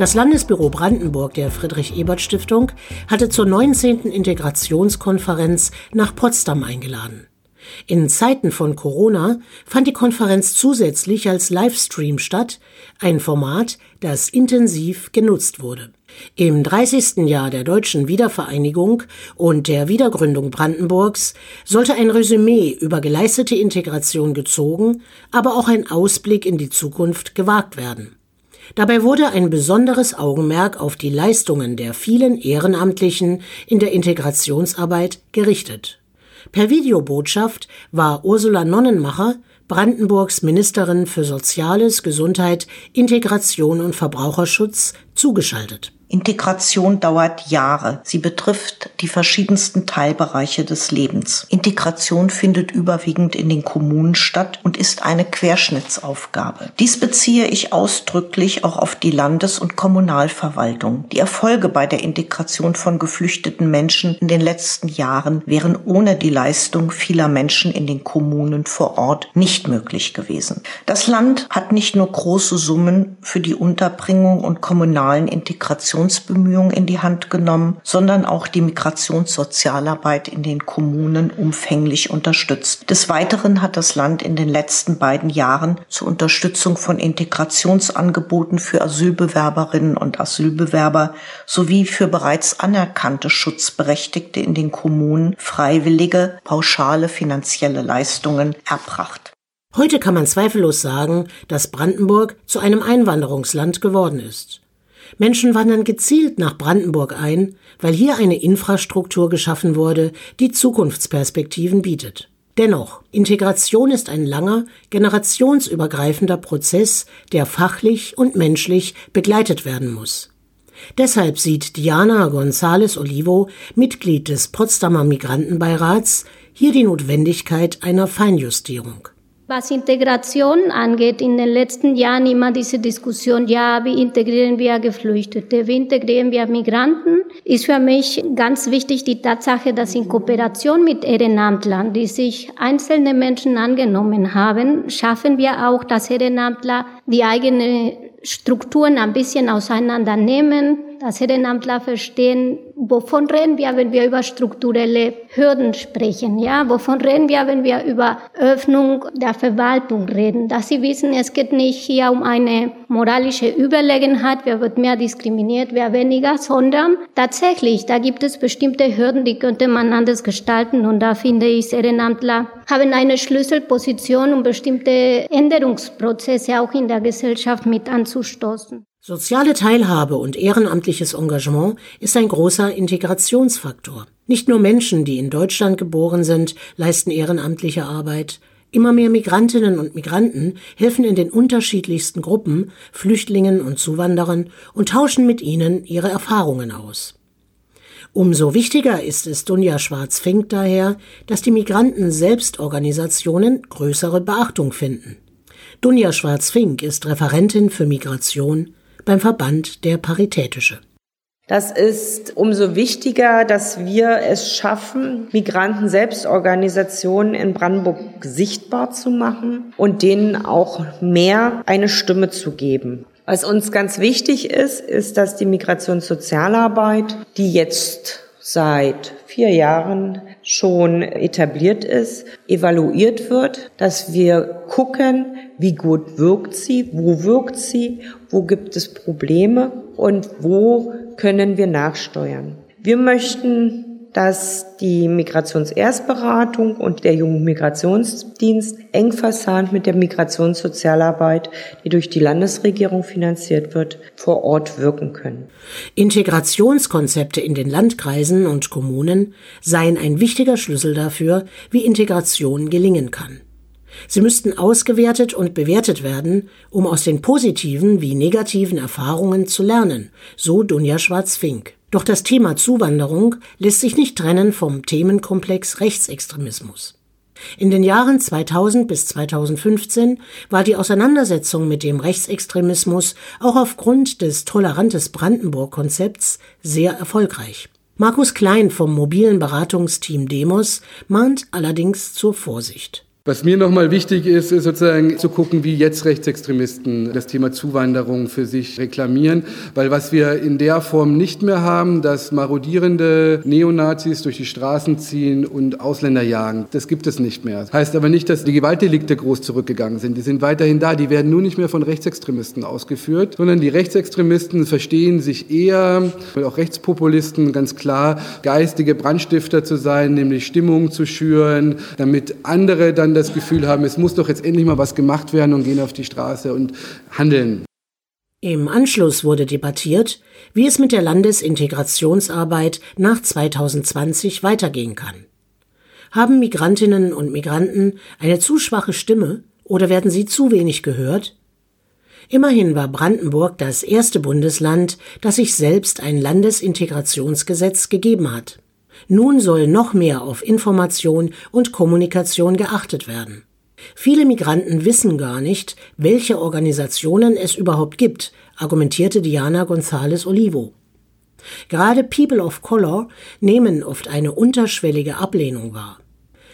Das Landesbüro Brandenburg der Friedrich-Ebert-Stiftung hatte zur 19. Integrationskonferenz nach Potsdam eingeladen. In Zeiten von Corona fand die Konferenz zusätzlich als Livestream statt, ein Format, das intensiv genutzt wurde. Im 30. Jahr der deutschen Wiedervereinigung und der Wiedergründung Brandenburgs sollte ein Resümee über geleistete Integration gezogen, aber auch ein Ausblick in die Zukunft gewagt werden. Dabei wurde ein besonderes Augenmerk auf die Leistungen der vielen Ehrenamtlichen in der Integrationsarbeit gerichtet. Per Videobotschaft war Ursula Nonnenmacher, Brandenburgs Ministerin für Soziales, Gesundheit, Integration und Verbraucherschutz, zugeschaltet Integration dauert Jahre. Sie betrifft die verschiedensten Teilbereiche des Lebens. Integration findet überwiegend in den Kommunen statt und ist eine Querschnittsaufgabe. Dies beziehe ich ausdrücklich auch auf die Landes- und Kommunalverwaltung. Die Erfolge bei der Integration von geflüchteten Menschen in den letzten Jahren wären ohne die Leistung vieler Menschen in den Kommunen vor Ort nicht möglich gewesen. Das Land hat nicht nur große Summen für die Unterbringung und kommunalen Integration Migrationsbemühungen in die Hand genommen, sondern auch die Migrationssozialarbeit in den Kommunen umfänglich unterstützt. Des Weiteren hat das Land in den letzten beiden Jahren zur Unterstützung von Integrationsangeboten für Asylbewerberinnen und Asylbewerber sowie für bereits anerkannte Schutzberechtigte in den Kommunen freiwillige pauschale finanzielle Leistungen erbracht. Heute kann man zweifellos sagen, dass Brandenburg zu einem Einwanderungsland geworden ist. Menschen wandern gezielt nach Brandenburg ein, weil hier eine Infrastruktur geschaffen wurde, die Zukunftsperspektiven bietet. Dennoch, Integration ist ein langer, generationsübergreifender Prozess, der fachlich und menschlich begleitet werden muss. Deshalb sieht Diana González Olivo, Mitglied des Potsdamer Migrantenbeirats, hier die Notwendigkeit einer Feinjustierung. Was Integration angeht, in den letzten Jahren immer diese Diskussion, ja, wie integrieren wir Geflüchtete, wie integrieren wir Migranten, ist für mich ganz wichtig die Tatsache, dass in Kooperation mit Ehrenamtlern, die sich einzelne Menschen angenommen haben, schaffen wir auch, dass Ehrenamtler die eigenen Strukturen ein bisschen auseinandernehmen, dass Ehrenamtler verstehen, wovon reden wir, wenn wir über strukturelle Hürden sprechen, ja? Wovon reden wir, wenn wir über Öffnung der Verwaltung reden? Dass sie wissen, es geht nicht hier um eine moralische Überlegenheit, wer wird mehr diskriminiert, wer weniger, sondern tatsächlich, da gibt es bestimmte Hürden, die könnte man anders gestalten und da finde ich, Ehrenamtler haben eine Schlüsselposition, um bestimmte Änderungsprozesse auch in der Gesellschaft mit anzustoßen. Soziale Teilhabe und ehrenamtliches Engagement ist ein großer Integrationsfaktor. Nicht nur Menschen, die in Deutschland geboren sind, leisten ehrenamtliche Arbeit. Immer mehr Migrantinnen und Migranten helfen in den unterschiedlichsten Gruppen, Flüchtlingen und Zuwanderern und tauschen mit ihnen ihre Erfahrungen aus. Umso wichtiger ist es Dunja Schwarz-Fink daher, dass die Migranten-Selbstorganisationen größere Beachtung finden. Dunja Schwarz-Fink ist Referentin für Migration beim Verband der Paritätische. Das ist umso wichtiger, dass wir es schaffen, Migranten-Selbstorganisationen in Brandenburg sichtbar zu machen und denen auch mehr eine Stimme zu geben. Was uns ganz wichtig ist, ist, dass die Migrationssozialarbeit, die jetzt seit vier Jahren schon etabliert ist, evaluiert wird, dass wir gucken, wie gut wirkt sie, wo wirkt sie, wo gibt es Probleme und wo können wir nachsteuern. Wir möchten dass die Migrationserstberatung und der Jugendmigrationsdienst eng versahnt mit der Migrationssozialarbeit, die durch die Landesregierung finanziert wird, vor Ort wirken können. Integrationskonzepte in den Landkreisen und Kommunen seien ein wichtiger Schlüssel dafür, wie Integration gelingen kann. Sie müssten ausgewertet und bewertet werden, um aus den positiven wie negativen Erfahrungen zu lernen, so Dunja Schwarz-Fink. Doch das Thema Zuwanderung lässt sich nicht trennen vom Themenkomplex Rechtsextremismus. In den Jahren 2000 bis 2015 war die Auseinandersetzung mit dem Rechtsextremismus auch aufgrund des Tolerantes Brandenburg-Konzepts sehr erfolgreich. Markus Klein vom mobilen Beratungsteam Demos mahnt allerdings zur Vorsicht. Was mir nochmal wichtig ist, ist sozusagen zu gucken, wie jetzt Rechtsextremisten das Thema Zuwanderung für sich reklamieren. Weil was wir in der Form nicht mehr haben, dass marodierende Neonazis durch die Straßen ziehen und Ausländer jagen, das gibt es nicht mehr. Heißt aber nicht, dass die Gewaltdelikte groß zurückgegangen sind. Die sind weiterhin da. Die werden nur nicht mehr von Rechtsextremisten ausgeführt, sondern die Rechtsextremisten verstehen sich eher, auch Rechtspopulisten ganz klar, geistige Brandstifter zu sein, nämlich Stimmung zu schüren, damit andere dann das Gefühl haben, es muss doch jetzt endlich mal was gemacht werden und gehen auf die Straße und handeln. Im Anschluss wurde debattiert, wie es mit der Landesintegrationsarbeit nach 2020 weitergehen kann. Haben Migrantinnen und Migranten eine zu schwache Stimme oder werden sie zu wenig gehört? Immerhin war Brandenburg das erste Bundesland, das sich selbst ein Landesintegrationsgesetz gegeben hat. Nun soll noch mehr auf Information und Kommunikation geachtet werden. Viele Migranten wissen gar nicht, welche Organisationen es überhaupt gibt, argumentierte Diana González Olivo. Gerade People of Color nehmen oft eine unterschwellige Ablehnung wahr.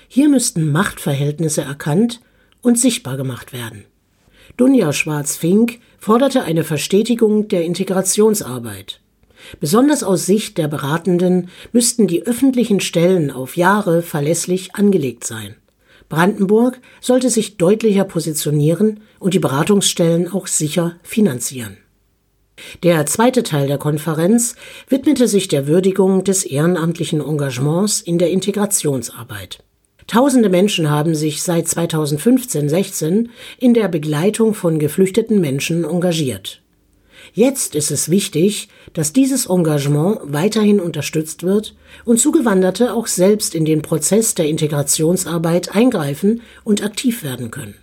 Hier müssten Machtverhältnisse erkannt und sichtbar gemacht werden. Dunja Schwarz-Fink forderte eine Verstetigung der Integrationsarbeit. Besonders aus Sicht der Beratenden müssten die öffentlichen Stellen auf Jahre verlässlich angelegt sein. Brandenburg sollte sich deutlicher positionieren und die Beratungsstellen auch sicher finanzieren. Der zweite Teil der Konferenz widmete sich der Würdigung des ehrenamtlichen Engagements in der Integrationsarbeit. Tausende Menschen haben sich seit 2015-16 in der Begleitung von geflüchteten Menschen engagiert. Jetzt ist es wichtig, dass dieses Engagement weiterhin unterstützt wird und Zugewanderte auch selbst in den Prozess der Integrationsarbeit eingreifen und aktiv werden können.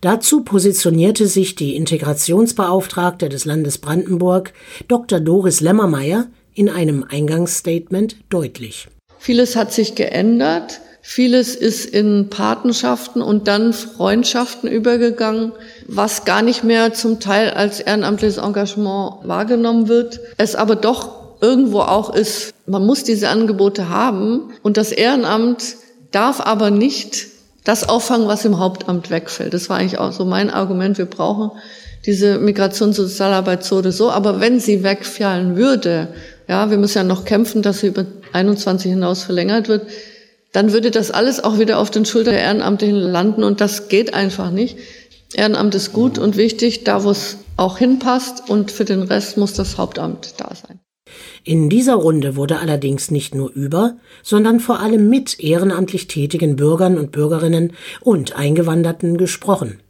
Dazu positionierte sich die Integrationsbeauftragte des Landes Brandenburg, Dr. Doris Lämmermeier, in einem Eingangsstatement deutlich. Vieles hat sich geändert. Vieles ist in Patenschaften und dann Freundschaften übergegangen, was gar nicht mehr zum Teil als ehrenamtliches Engagement wahrgenommen wird. Es aber doch irgendwo auch ist, man muss diese Angebote haben und das Ehrenamt darf aber nicht das auffangen, was im Hauptamt wegfällt. Das war eigentlich auch so mein Argument. Wir brauchen diese Migrationssozialarbeit so oder so. Aber wenn sie wegfallen würde, ja, wir müssen ja noch kämpfen, dass sie über 21 hinaus verlängert wird, dann würde das alles auch wieder auf den Schultern der Ehrenamtlichen landen und das geht einfach nicht. Ehrenamt ist gut und wichtig, da wo es auch hinpasst und für den Rest muss das Hauptamt da sein. In dieser Runde wurde allerdings nicht nur über, sondern vor allem mit ehrenamtlich tätigen Bürgern und Bürgerinnen und Eingewanderten gesprochen.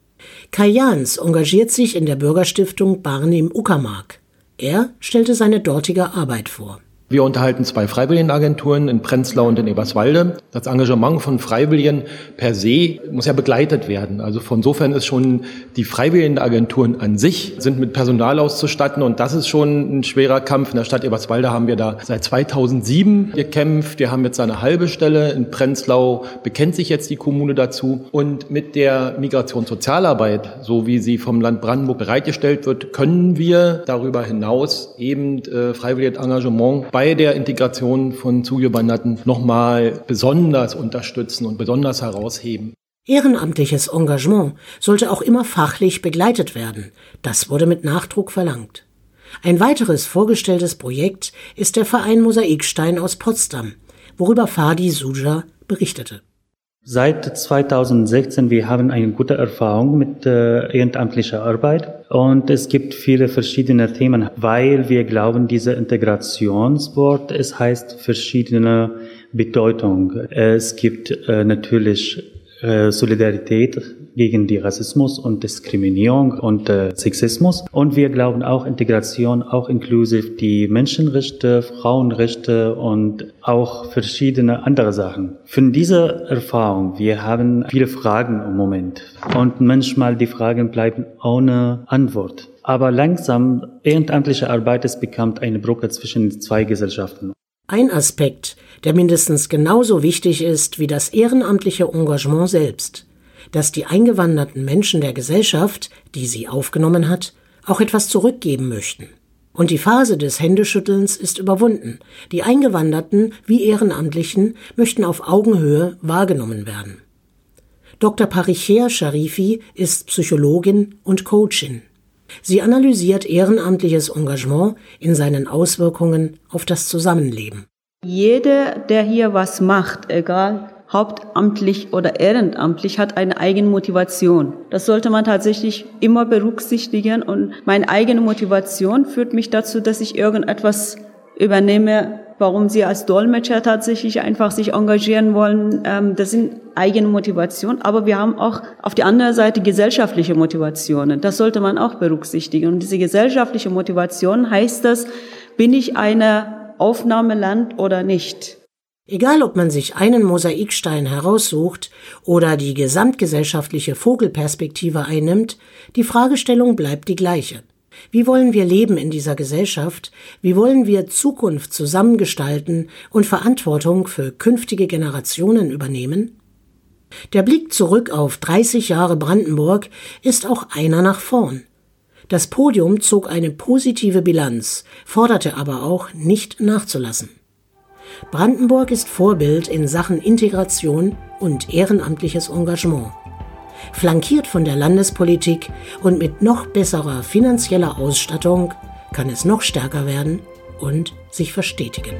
Kai Jans engagiert sich in der Bürgerstiftung Barney im Uckermark. Er stellte seine dortige Arbeit vor. Wir unterhalten zwei Freiwilligenagenturen in Prenzlau und in Eberswalde. Das Engagement von Freiwilligen per se muss ja begleitet werden. Also von insofern ist schon die Freiwilligenagenturen an sich sind mit Personal auszustatten und das ist schon ein schwerer Kampf. In der Stadt Eberswalde haben wir da seit 2007 gekämpft. Wir haben jetzt eine halbe Stelle. In Prenzlau bekennt sich jetzt die Kommune dazu. Und mit der Migrationssozialarbeit, so wie sie vom Land Brandenburg bereitgestellt wird, können wir darüber hinaus eben äh, Freiwilligenengagement bei bei der Integration von Zugewanderten nochmal besonders unterstützen und besonders herausheben. Ehrenamtliches Engagement sollte auch immer fachlich begleitet werden. Das wurde mit Nachdruck verlangt. Ein weiteres vorgestelltes Projekt ist der Verein Mosaikstein aus Potsdam, worüber Fadi Suja berichtete. Seit 2016 wir haben eine gute Erfahrung mit äh, ehrenamtlicher Arbeit und es gibt viele verschiedene Themen, weil wir glauben, diese Integrationswort es heißt verschiedene Bedeutung. Es gibt äh, natürlich äh, Solidarität gegen die Rassismus und Diskriminierung und äh, Sexismus. Und wir glauben auch Integration, auch inklusive die Menschenrechte, Frauenrechte und auch verschiedene andere Sachen. Von dieser Erfahrung, wir haben viele Fragen im Moment. Und manchmal die Fragen bleiben ohne Antwort. Aber langsam, ehrenamtliche Arbeit ist bekommt eine Brücke zwischen zwei Gesellschaften. Ein Aspekt, der mindestens genauso wichtig ist wie das ehrenamtliche Engagement selbst, dass die eingewanderten Menschen der Gesellschaft, die sie aufgenommen hat, auch etwas zurückgeben möchten. Und die Phase des Händeschüttelns ist überwunden. Die Eingewanderten wie Ehrenamtlichen möchten auf Augenhöhe wahrgenommen werden. Dr. Paricher Sharifi ist Psychologin und Coachin. Sie analysiert ehrenamtliches Engagement in seinen Auswirkungen auf das Zusammenleben. Jeder, der hier was macht, egal hauptamtlich oder ehrenamtlich, hat eine eigene Motivation. Das sollte man tatsächlich immer berücksichtigen und meine eigene Motivation führt mich dazu, dass ich irgendetwas übernehme, warum sie als Dolmetscher tatsächlich einfach sich engagieren wollen. Ähm, das sind eigene Motivationen, aber wir haben auch auf der anderen Seite gesellschaftliche Motivationen. Das sollte man auch berücksichtigen. Und diese gesellschaftliche Motivation heißt das, bin ich eine Aufnahmeland oder nicht? Egal, ob man sich einen Mosaikstein heraussucht oder die gesamtgesellschaftliche Vogelperspektive einnimmt, die Fragestellung bleibt die gleiche. Wie wollen wir leben in dieser Gesellschaft? Wie wollen wir Zukunft zusammengestalten und Verantwortung für künftige Generationen übernehmen? Der Blick zurück auf 30 Jahre Brandenburg ist auch einer nach vorn. Das Podium zog eine positive Bilanz, forderte aber auch nicht nachzulassen. Brandenburg ist Vorbild in Sachen Integration und ehrenamtliches Engagement flankiert von der Landespolitik und mit noch besserer finanzieller Ausstattung kann es noch stärker werden und sich verstetigen.